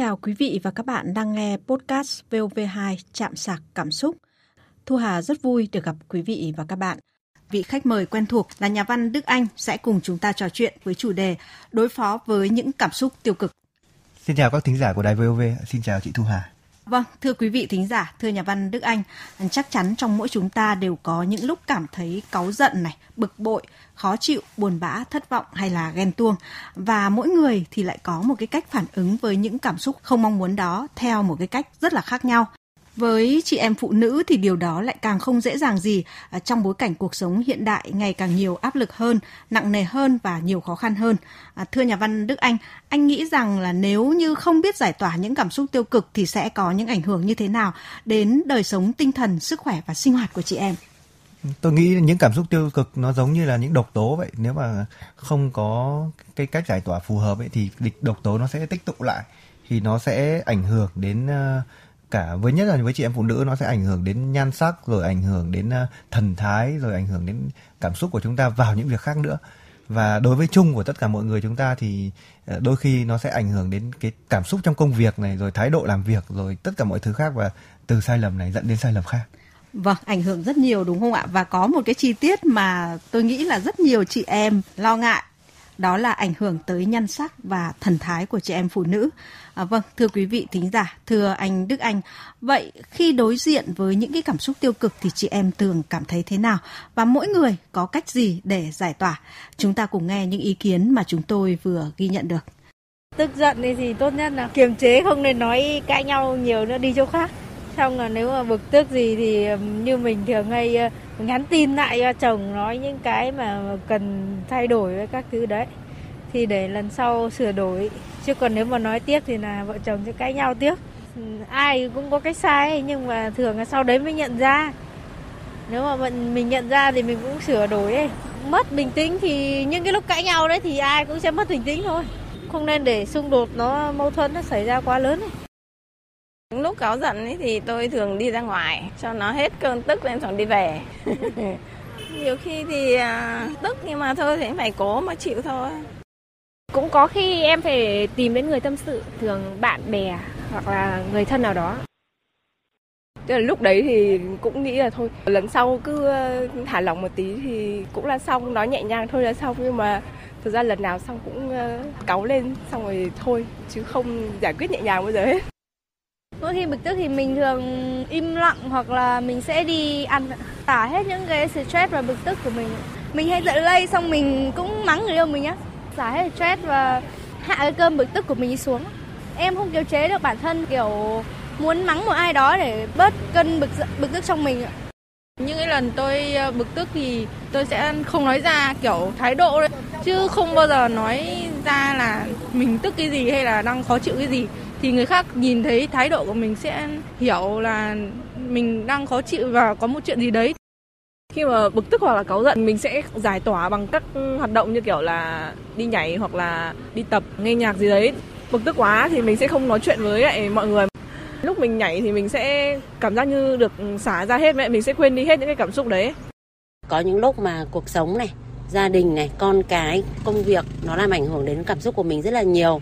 Chào quý vị và các bạn đang nghe podcast VOV2 Chạm sạc cảm xúc. Thu Hà rất vui được gặp quý vị và các bạn. Vị khách mời quen thuộc là nhà văn Đức Anh sẽ cùng chúng ta trò chuyện với chủ đề đối phó với những cảm xúc tiêu cực. Xin chào các thính giả của Đài VOV, xin chào chị Thu Hà. Vâng, thưa quý vị thính giả, thưa nhà văn Đức Anh, chắc chắn trong mỗi chúng ta đều có những lúc cảm thấy cáu giận này, bực bội, khó chịu, buồn bã, thất vọng hay là ghen tuông. Và mỗi người thì lại có một cái cách phản ứng với những cảm xúc không mong muốn đó theo một cái cách rất là khác nhau. Với chị em phụ nữ thì điều đó lại càng không dễ dàng gì à, trong bối cảnh cuộc sống hiện đại ngày càng nhiều áp lực hơn, nặng nề hơn và nhiều khó khăn hơn. À, thưa nhà văn Đức Anh, anh nghĩ rằng là nếu như không biết giải tỏa những cảm xúc tiêu cực thì sẽ có những ảnh hưởng như thế nào đến đời sống tinh thần, sức khỏe và sinh hoạt của chị em? Tôi nghĩ những cảm xúc tiêu cực nó giống như là những độc tố vậy. Nếu mà không có cái cách giải tỏa phù hợp ấy thì độc tố nó sẽ tích tụ lại thì nó sẽ ảnh hưởng đến uh, cả với nhất là với chị em phụ nữ nó sẽ ảnh hưởng đến nhan sắc rồi ảnh hưởng đến ờ, thần thái rồi ảnh hưởng đến cảm xúc của chúng ta vào những việc khác nữa và đối với chung của tất cả mọi người chúng ta thì ờ, đôi khi nó sẽ ảnh hưởng đến cái cảm xúc trong công việc này rồi thái độ làm việc rồi tất cả mọi thứ khác và từ sai lầm này dẫn đến sai lầm khác Vâng, ảnh hưởng rất nhiều đúng không ạ? Và có một cái chi tiết mà tôi nghĩ là rất nhiều chị em lo ngại đó là ảnh hưởng tới nhan sắc và thần thái của chị em phụ nữ. À, vâng, thưa quý vị thính giả, thưa anh Đức Anh, vậy khi đối diện với những cái cảm xúc tiêu cực thì chị em thường cảm thấy thế nào và mỗi người có cách gì để giải tỏa? Chúng ta cùng nghe những ý kiến mà chúng tôi vừa ghi nhận được. Tức giận thì tốt nhất là kiềm chế không nên nói cãi nhau nhiều nữa đi chỗ khác xong là nếu mà bực tức gì thì như mình thường hay nhắn tin lại cho chồng nói những cái mà cần thay đổi với các thứ đấy. Thì để lần sau sửa đổi. Chứ còn nếu mà nói tiếp thì là vợ chồng sẽ cãi nhau tiếp. Ai cũng có cái sai nhưng mà thường là sau đấy mới nhận ra. Nếu mà mình mình nhận ra thì mình cũng sửa đổi ấy. Mất bình tĩnh thì những cái lúc cãi nhau đấy thì ai cũng sẽ mất bình tĩnh thôi. Không nên để xung đột nó mâu thuẫn nó xảy ra quá lớn ấy. Lúc cáu giận ấy thì tôi thường đi ra ngoài cho nó hết cơn tức lên xong đi về. Nhiều khi thì à, tức nhưng mà thôi thì phải cố mà chịu thôi. Cũng có khi em phải tìm đến người tâm sự, thường bạn bè hoặc là người thân nào đó. Tức là lúc đấy thì cũng nghĩ là thôi, lần sau cứ ờ, thả lỏng một tí thì cũng là xong, nói nhẹ nhàng thôi là xong nhưng mà thực ra lần nào xong cũng ờ, cáu lên xong rồi thôi chứ không giải quyết nhẹ nhàng bao giờ hết mỗi khi bực tức thì mình thường im lặng hoặc là mình sẽ đi ăn tả hết những cái stress và bực tức của mình. Mình hay giận lây xong mình cũng mắng người yêu mình á. Xả hết stress và hạ cái cơn bực tức của mình xuống. Em không kiềm chế được bản thân, kiểu, muốn mắng một ai đó để bớt cơn bực bực tức trong mình những cái lần tôi ờ, bực tức thì tôi sẽ không nói ra, kiểu, thái độ đấy chứ không bao giờ nói ra là mình tức cái gì hay là đang khó chịu cái gì thì người khác nhìn thấy thái độ của mình sẽ hiểu là mình đang khó chịu và có một chuyện gì đấy. Khi mà bực tức hoặc là cáu giận mình sẽ giải tỏa bằng các hoạt động như kiểu là đi nhảy hoặc là đi tập nghe nhạc gì đấy. Bực tức quá thì mình sẽ không nói chuyện với lại mọi người. Lúc mình nhảy thì mình sẽ cảm giác như được xả ra hết mẹ mình sẽ quên đi hết những cái cảm xúc đấy. Có những lúc mà cuộc sống này gia đình này con cái công việc nó làm ảnh hưởng đến cảm xúc của mình rất là nhiều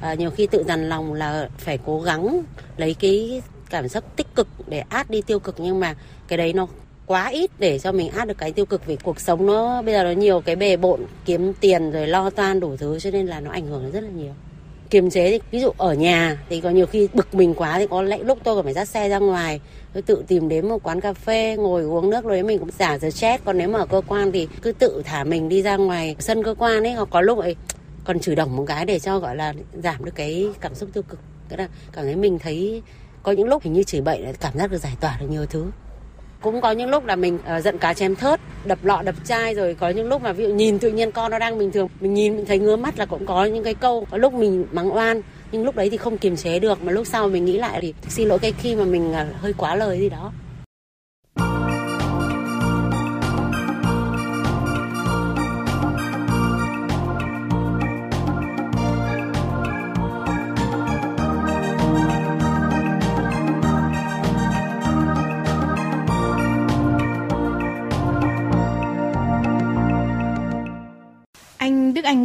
à, nhiều khi tự dằn lòng là phải cố gắng lấy cái cảm xúc tích cực để át đi tiêu cực nhưng mà cái đấy nó quá ít để cho mình át được cái tiêu cực vì cuộc sống nó bây giờ nó nhiều cái bề bộn kiếm tiền rồi lo toan đủ thứ cho nên là nó ảnh hưởng rất là nhiều. Kiềm chế thì ví dụ ở nhà thì có nhiều khi bực mình quá thì có lẽ lúc tôi còn phải dắt xe ra ngoài tôi tự tìm đến một quán cà phê ngồi uống nước rồi mình cũng giả giờ chết còn nếu mà ở cơ quan thì cứ tự thả mình đi ra ngoài sân cơ quan ấy hoặc có lúc ấy còn chửi đồng một cái để cho gọi là giảm được cái cảm xúc tiêu cực. Tức là cảm thấy mình thấy có những lúc hình như chửi bậy là cảm giác được giải tỏa được nhiều thứ. Cũng có những lúc là mình uh, giận cá chém thớt đập lọ đập chai rồi có những lúc mà ví dụ nhìn tự nhiên con nó đang bình thường mình nhìn mình thấy ngứa mắt là cũng có những cái câu có lúc mình mắng oan nhưng lúc đấy thì không kiềm chế được mà lúc sau mình nghĩ lại thì xin lỗi cái khi mà mình uh, hơi quá lời gì đó.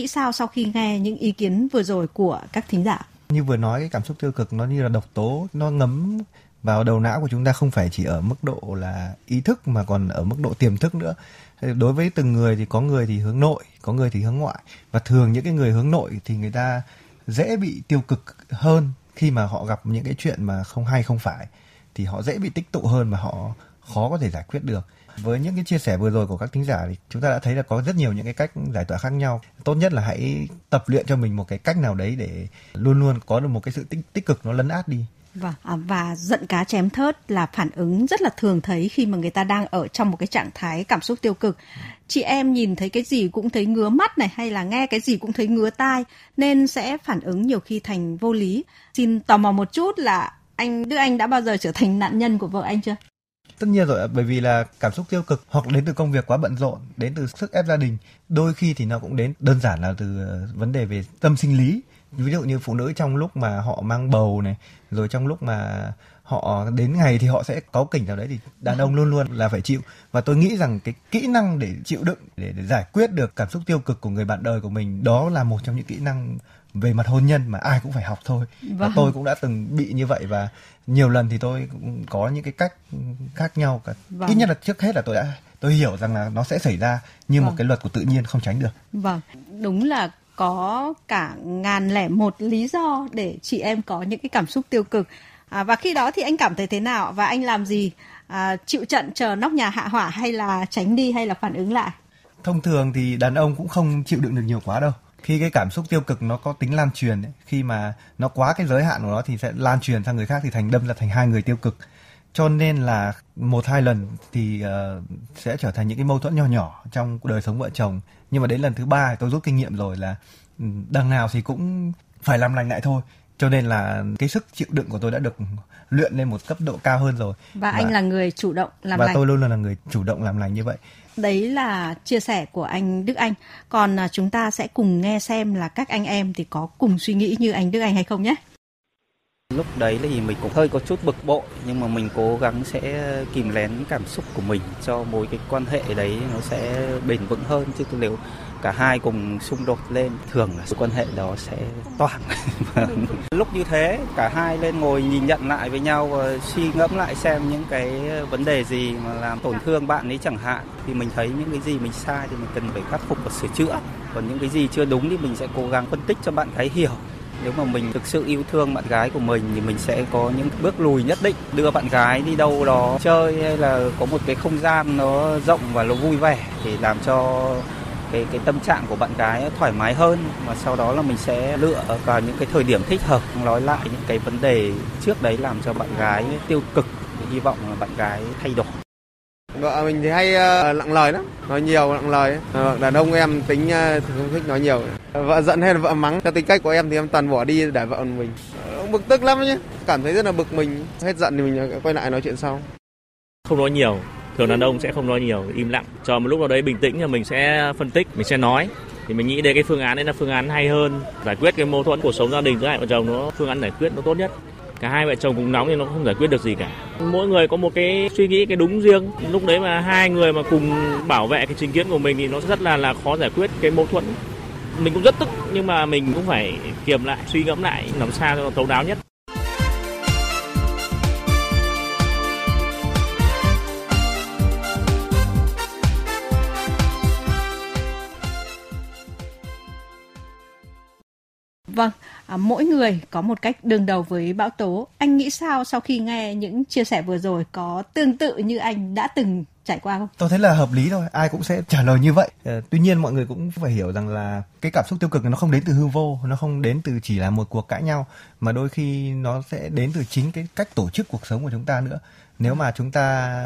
Nghĩ sao sau khi nghe những ý kiến vừa rồi của các thính giả? như vừa nói, cái cảm xúc tiêu cực nó như là độc tố, nó ngấm vào đầu não của chúng ta, không phải chỉ ở mức độ là ý thức mà còn ở mức độ tiềm thức nữa. Đối với từng người thì có người thì hướng nội, có người thì hướng ngoại. Và thường những cái người hướng nội thì người ta dễ bị tiêu cực hơn khi mà họ gặp những cái chuyện mà không hay không phải. Thì họ dễ bị tích tụ hơn mà họ khó có thể giải quyết được với những cái chia sẻ vừa rồi của các thính giả thì chúng ta đã thấy là có rất nhiều những cái cách giải tỏa khác nhau tốt nhất là hãy tập luyện cho mình một cái cách nào đấy để luôn luôn có được một cái sự tích, tích cực nó lấn át đi và và giận cá chém thớt là phản ứng rất là thường thấy khi mà người ta đang ở trong một cái trạng thái cảm xúc tiêu cực. Chị em nhìn thấy cái gì cũng thấy ngứa mắt này hay là nghe cái gì cũng thấy ngứa tai nên sẽ phản ứng nhiều khi thành vô lý. Xin tò mò một chút là anh Đức Anh đã bao giờ trở thành nạn nhân của vợ anh chưa? Tất nhiên rồi bởi vì là cảm xúc tiêu cực hoặc đến từ công việc quá bận rộn đến từ sức ép gia đình đôi khi thì nó cũng đến đơn giản là từ ờ, vấn đề về tâm sinh lý. Ví dụ như phụ nữ trong lúc mà họ mang bầu này rồi trong lúc mà họ đến ngày thì họ sẽ có kỉnh nào đấy thì đàn ông luôn luôn là phải chịu. Và tôi nghĩ rằng cái kỹ năng để chịu đựng để, để giải quyết được cảm xúc tiêu cực của người bạn đời của mình đó là một trong những kỹ năng về mặt hôn nhân mà ai cũng phải học thôi. Vâng. và tôi cũng đã từng bị như vậy và nhiều lần thì tôi cũng có những cái cách khác nhau cả. Vâng. ít nhất là trước hết là tôi đã tôi hiểu rằng là nó sẽ xảy ra như vâng. một cái luật của tự nhiên không tránh được. Vâng đúng là có cả ngàn lẻ một lý do để chị em có những cái cảm xúc tiêu cực. À, và khi đó thì anh cảm thấy thế nào và anh làm gì? À, chịu trận chờ nóc nhà hạ hỏa hay là tránh đi hay là phản ứng lại? Thông thường thì đàn ông cũng không chịu đựng được nhiều quá đâu khi cái cảm xúc tiêu cực nó có tính lan truyền ấy, khi mà nó quá cái giới hạn của nó thì sẽ lan truyền sang người khác thì thành đâm ra thành hai người tiêu cực. Cho nên là một hai lần thì uh, sẽ trở thành những cái mâu thuẫn nhỏ nhỏ trong đời sống vợ chồng. Nhưng mà đến lần thứ ba tôi rút kinh nghiệm rồi là ừ, đằng nào thì cũng phải làm lành lại thôi cho nên là cái sức chịu đựng của tôi đã được luyện lên một cấp độ cao hơn rồi. Và, và anh là người chủ động làm và lành. và tôi luôn là người chủ động làm lành như vậy. Đấy là chia sẻ của anh Đức Anh. Còn à, chúng ta sẽ cùng nghe xem là các anh em thì có cùng suy nghĩ như anh Đức Anh hay không nhé. Lúc đấy thì mình cũng hơi có chút bực bội nhưng mà mình cố gắng sẽ kìm nén cảm xúc của mình cho mối cái quan hệ đấy nó sẽ bền vững hơn. Chứ nếu cả hai cùng xung đột lên. Thường là quan hệ đó sẽ toàn lúc như thế, cả hai lên ngồi nhìn nhận lại với nhau và suy ngẫm lại xem những cái vấn đề gì mà làm tổn thương bạn ấy chẳng hạn. Thì mình thấy những cái gì mình sai thì mình cần phải khắc phục và sửa chữa. Còn những cái gì chưa đúng thì mình sẽ cố gắng phân tích cho bạn gái hiểu. Nếu mà mình thực sự yêu thương bạn gái của mình thì mình sẽ có những bước lùi nhất định. Đưa bạn gái đi đâu đó chơi hay là có một cái không gian nó rộng và nó vui vẻ để làm cho cái cái tâm trạng của bạn gái thoải mái hơn và sau đó là mình sẽ lựa vào những cái thời điểm thích hợp nói lại những cái vấn đề trước đấy làm cho bạn gái tiêu cực hy vọng là bạn gái thay đổi. Vợ mình thì hay uh, lặng lời lắm nói nhiều lặng lời. Uh, đàn ông em tính uh, không thích nói nhiều. Vợ giận hay là vợ mắng theo tính cách của em thì em toàn bỏ đi để vợ mình. Bực tức lắm nhé cảm thấy rất là bực mình. Hết giận thì mình quay lại nói chuyện sau. Không nói nhiều thường đàn ông sẽ không nói nhiều, im lặng. Cho một lúc nào đấy bình tĩnh thì mình sẽ phân tích, mình sẽ nói. Thì mình nghĩ đây cái phương án đấy là phương án hay hơn. Giải quyết cái mâu thuẫn cuộc sống gia đình giữa hai vợ chồng, nó phương án giải quyết nó tốt nhất. Cả hai vợ chồng cùng nóng thì nó không giải quyết được gì cả. Mỗi người có một cái suy nghĩ, cái đúng riêng. Lúc đấy mà hai người mà cùng bảo vệ cái chính kiến của mình thì nó rất là là khó giải quyết cái mâu thuẫn. Mình cũng rất tức, nhưng mà mình cũng phải kiềm lại, suy ngẫm lại, làm sao cho nó thấu đáo nhất. Vâng, à, mỗi người có một cách đương đầu với bão tố. Anh nghĩ sao sau khi nghe những chia sẻ vừa rồi có tương tự như anh đã từng trải qua không? Tôi thấy là hợp lý thôi, ai cũng sẽ trả lời như vậy. À, tuy nhiên mọi người cũng phải hiểu rằng là cái cảm xúc tiêu cực nó không đến từ hư vô, nó không đến từ chỉ là một cuộc cãi nhau mà đôi khi nó sẽ đến từ chính cái cách tổ chức cuộc sống của chúng ta nữa. Nếu mà chúng ta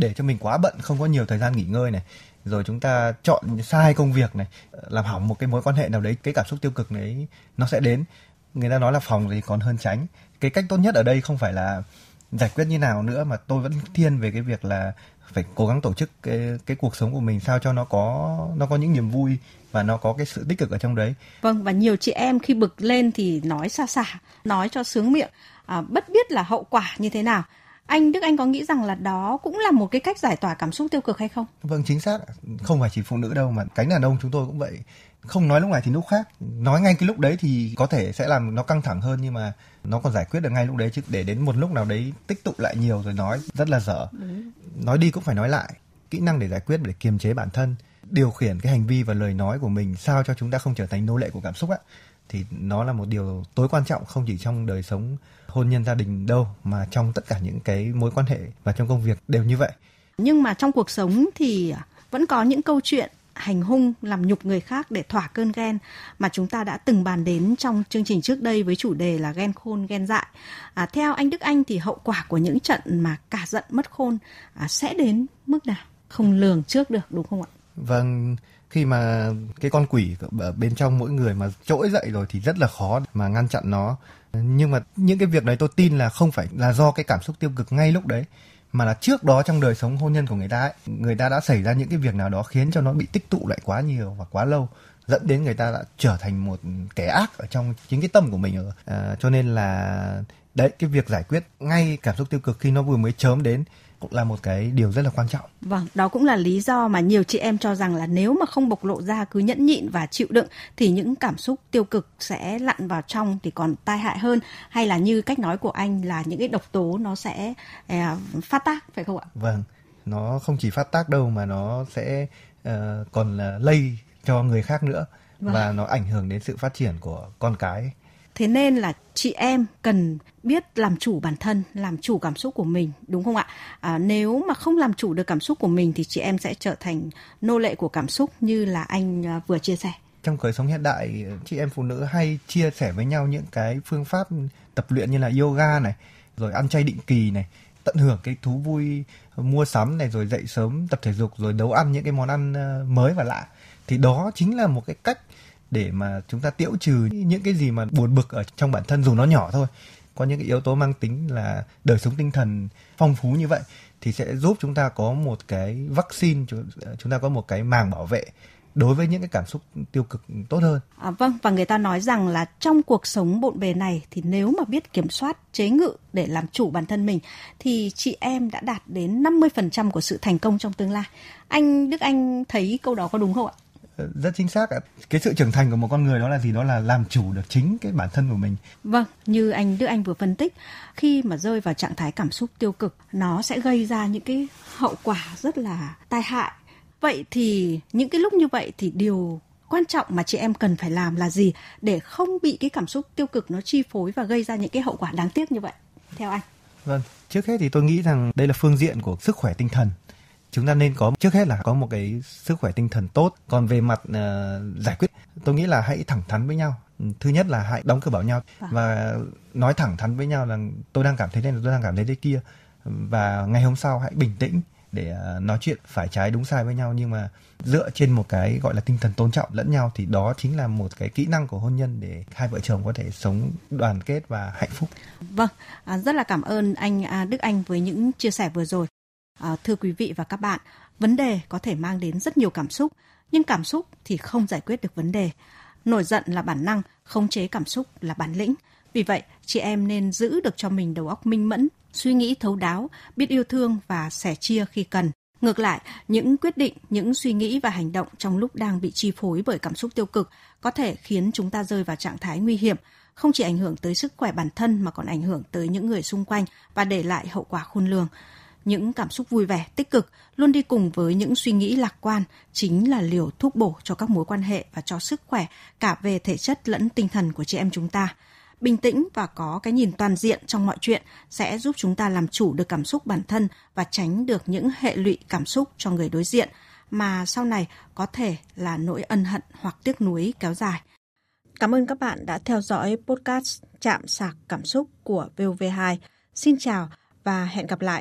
để cho mình quá bận không có nhiều thời gian nghỉ ngơi này. Rồi chúng ta chọn sai công việc này làm hỏng một cái mối quan hệ nào đấy cái cảm xúc tiêu cực đấy nó sẽ đến. Người ta nói là phòng thì còn hơn tránh. Cái cách tốt nhất ở đây không phải là giải quyết như nào nữa mà tôi vẫn thiên về cái việc là phải cố gắng tổ chức cái cái cuộc sống của mình sao cho nó có nó có những niềm vui và nó có cái sự tích cực ở trong đấy. Vâng và nhiều chị em khi bực lên thì nói xa xả, nói cho sướng miệng, à, bất biết là hậu quả như thế nào. Anh Đức Anh có nghĩ rằng là đó cũng là một cái cách giải tỏa cảm xúc tiêu cực hay không? Vâng chính xác, không phải chỉ phụ nữ đâu mà cánh đàn ông chúng tôi cũng vậy. Không nói lúc này thì lúc khác, nói ngay cái lúc đấy thì có thể sẽ làm nó căng thẳng hơn nhưng mà nó còn giải quyết được ngay lúc đấy chứ để đến một lúc nào đấy tích tụ lại nhiều rồi nói rất là dở. Nói đi cũng phải nói lại, kỹ năng để giải quyết để kiềm chế bản thân, điều khiển cái hành vi và lời nói của mình sao cho chúng ta không trở thành nô lệ của cảm xúc á thì nó là một điều tối quan trọng không chỉ trong đời sống hôn nhân gia đình đâu mà trong tất cả những cái mối quan hệ và trong công việc đều như vậy. Nhưng mà trong cuộc sống thì vẫn có những câu chuyện hành hung làm nhục người khác để thỏa cơn ghen mà chúng ta đã từng bàn đến trong chương trình trước đây với chủ đề là ghen khôn ghen dại. À, theo anh Đức Anh thì hậu quả của những trận mà cả giận mất khôn à, sẽ đến mức nào? Không lường trước được đúng không ạ? Vâng, khi mà cái con quỷ ở bên trong mỗi người mà trỗi dậy rồi thì rất là khó mà ngăn chặn nó. Nhưng mà những cái việc đấy tôi tin là không phải là do cái cảm xúc tiêu cực ngay lúc đấy mà là trước đó trong đời sống hôn nhân của người ta ấy, người ta đã xảy ra những cái việc nào đó khiến cho nó bị tích tụ lại quá nhiều và quá lâu dẫn đến người ta đã trở thành một kẻ ác ở trong chính cái tâm của mình rồi. À, cho nên là đấy cái việc giải quyết ngay cảm xúc tiêu cực khi nó vừa mới chớm đến cũng là một cái điều rất là quan trọng. Vâng, đó cũng là lý do mà nhiều chị em cho rằng là nếu mà không bộc lộ ra cứ nhẫn nhịn và chịu đựng thì những cảm xúc tiêu cực sẽ lặn vào trong thì còn tai hại hơn hay là như cách nói của anh là những cái độc tố nó sẽ eh, phát tác phải không ạ? Vâng, nó không chỉ phát tác đâu mà nó sẽ uh, còn là lây cho người khác nữa vâng. và nó ảnh hưởng đến sự phát triển của con cái Thế nên là chị em cần biết làm chủ bản thân, làm chủ cảm xúc của mình, đúng không ạ? À, nếu mà không làm chủ được cảm xúc của mình thì chị em sẽ trở thành nô lệ của cảm xúc như là anh à, vừa chia sẻ. Trong cuộc sống hiện đại, chị em phụ nữ hay chia sẻ với nhau những cái phương pháp tập luyện như là yoga này, rồi ăn chay định kỳ này, tận hưởng cái thú vui ờ, mua sắm này rồi dậy sớm tập thể dục rồi nấu ăn những cái món ăn ờ, mới và lạ thì đó chính là một cái cách để mà chúng ta tiễu trừ những cái gì mà buồn bực ở trong bản thân dù nó nhỏ thôi có những cái yếu tố mang tính là đời sống tinh thần phong phú như vậy thì sẽ giúp chúng ta có một cái vaccine chúng ta có một cái màng bảo vệ đối với những cái cảm xúc tiêu cực tốt hơn. À, vâng và người ta nói rằng là trong cuộc sống bộn bề này thì nếu mà biết kiểm soát chế ngự để làm chủ bản thân mình thì chị em đã đạt đến 50% của sự thành công trong tương lai. Anh Đức Anh thấy câu đó có đúng không ạ? Rất chính xác ạ. Cái sự trưởng thành của một con người đó là gì? Đó là làm chủ được chính cái bản thân của mình. Vâng, như anh Đức Anh vừa phân tích, khi mà rơi vào trạng thái cảm xúc tiêu cực, nó sẽ gây ra những cái hậu quả rất là tai hại. Vậy thì những cái lúc như vậy thì điều quan trọng mà chị em cần phải làm là gì để không bị cái cảm xúc tiêu cực nó chi phối và gây ra những cái hậu quả đáng tiếc như vậy? Theo anh. Vâng, trước hết thì tôi nghĩ rằng đây là phương diện của sức khỏe tinh thần chúng ta nên có trước hết là có một cái sức khỏe tinh thần tốt còn về mặt uh, giải quyết tôi nghĩ là hãy thẳng thắn với nhau thứ nhất là hãy đóng cửa bảo nhau vâng. và nói thẳng thắn với nhau là tôi đang cảm thấy đây là tôi đang cảm thấy thế kia và ngày hôm sau hãy bình tĩnh để uh, nói chuyện phải trái đúng sai với nhau nhưng mà dựa trên một cái gọi là tinh thần tôn trọng lẫn nhau thì đó chính là một cái kỹ năng của hôn nhân để hai vợ chồng có thể sống đoàn kết và hạnh phúc. Vâng, à, rất là cảm ơn anh à, Đức Anh với những chia sẻ vừa rồi. À, thưa quý vị và các bạn, vấn đề có thể mang đến rất nhiều cảm xúc, nhưng cảm xúc thì không giải quyết được vấn đề. Nổi giận là bản năng, khống chế cảm xúc là bản lĩnh. Vì vậy, chị em nên giữ được cho mình đầu óc minh mẫn, suy nghĩ thấu đáo, biết yêu thương và sẻ chia khi cần. Ngược lại, những quyết định, những suy nghĩ và hành động trong lúc đang bị chi phối bởi cảm xúc tiêu cực có thể khiến chúng ta rơi vào trạng thái nguy hiểm, không chỉ ảnh hưởng tới sức khỏe bản thân mà còn ảnh hưởng tới những người xung quanh và để lại hậu quả khôn lường những cảm xúc vui vẻ, tích cực luôn đi cùng với những suy nghĩ lạc quan chính là liều thuốc bổ cho các mối quan hệ và cho sức khỏe cả về thể chất lẫn tinh thần của chị em chúng ta. Bình tĩnh và có cái nhìn toàn diện trong mọi chuyện sẽ giúp chúng ta làm chủ được cảm xúc bản thân và tránh được những hệ lụy cảm xúc cho người đối diện mà sau này có thể là nỗi ân hận hoặc tiếc nuối kéo dài. Cảm ơn các bạn đã theo dõi podcast Chạm sạc cảm xúc của VOV2. Xin chào và hẹn gặp lại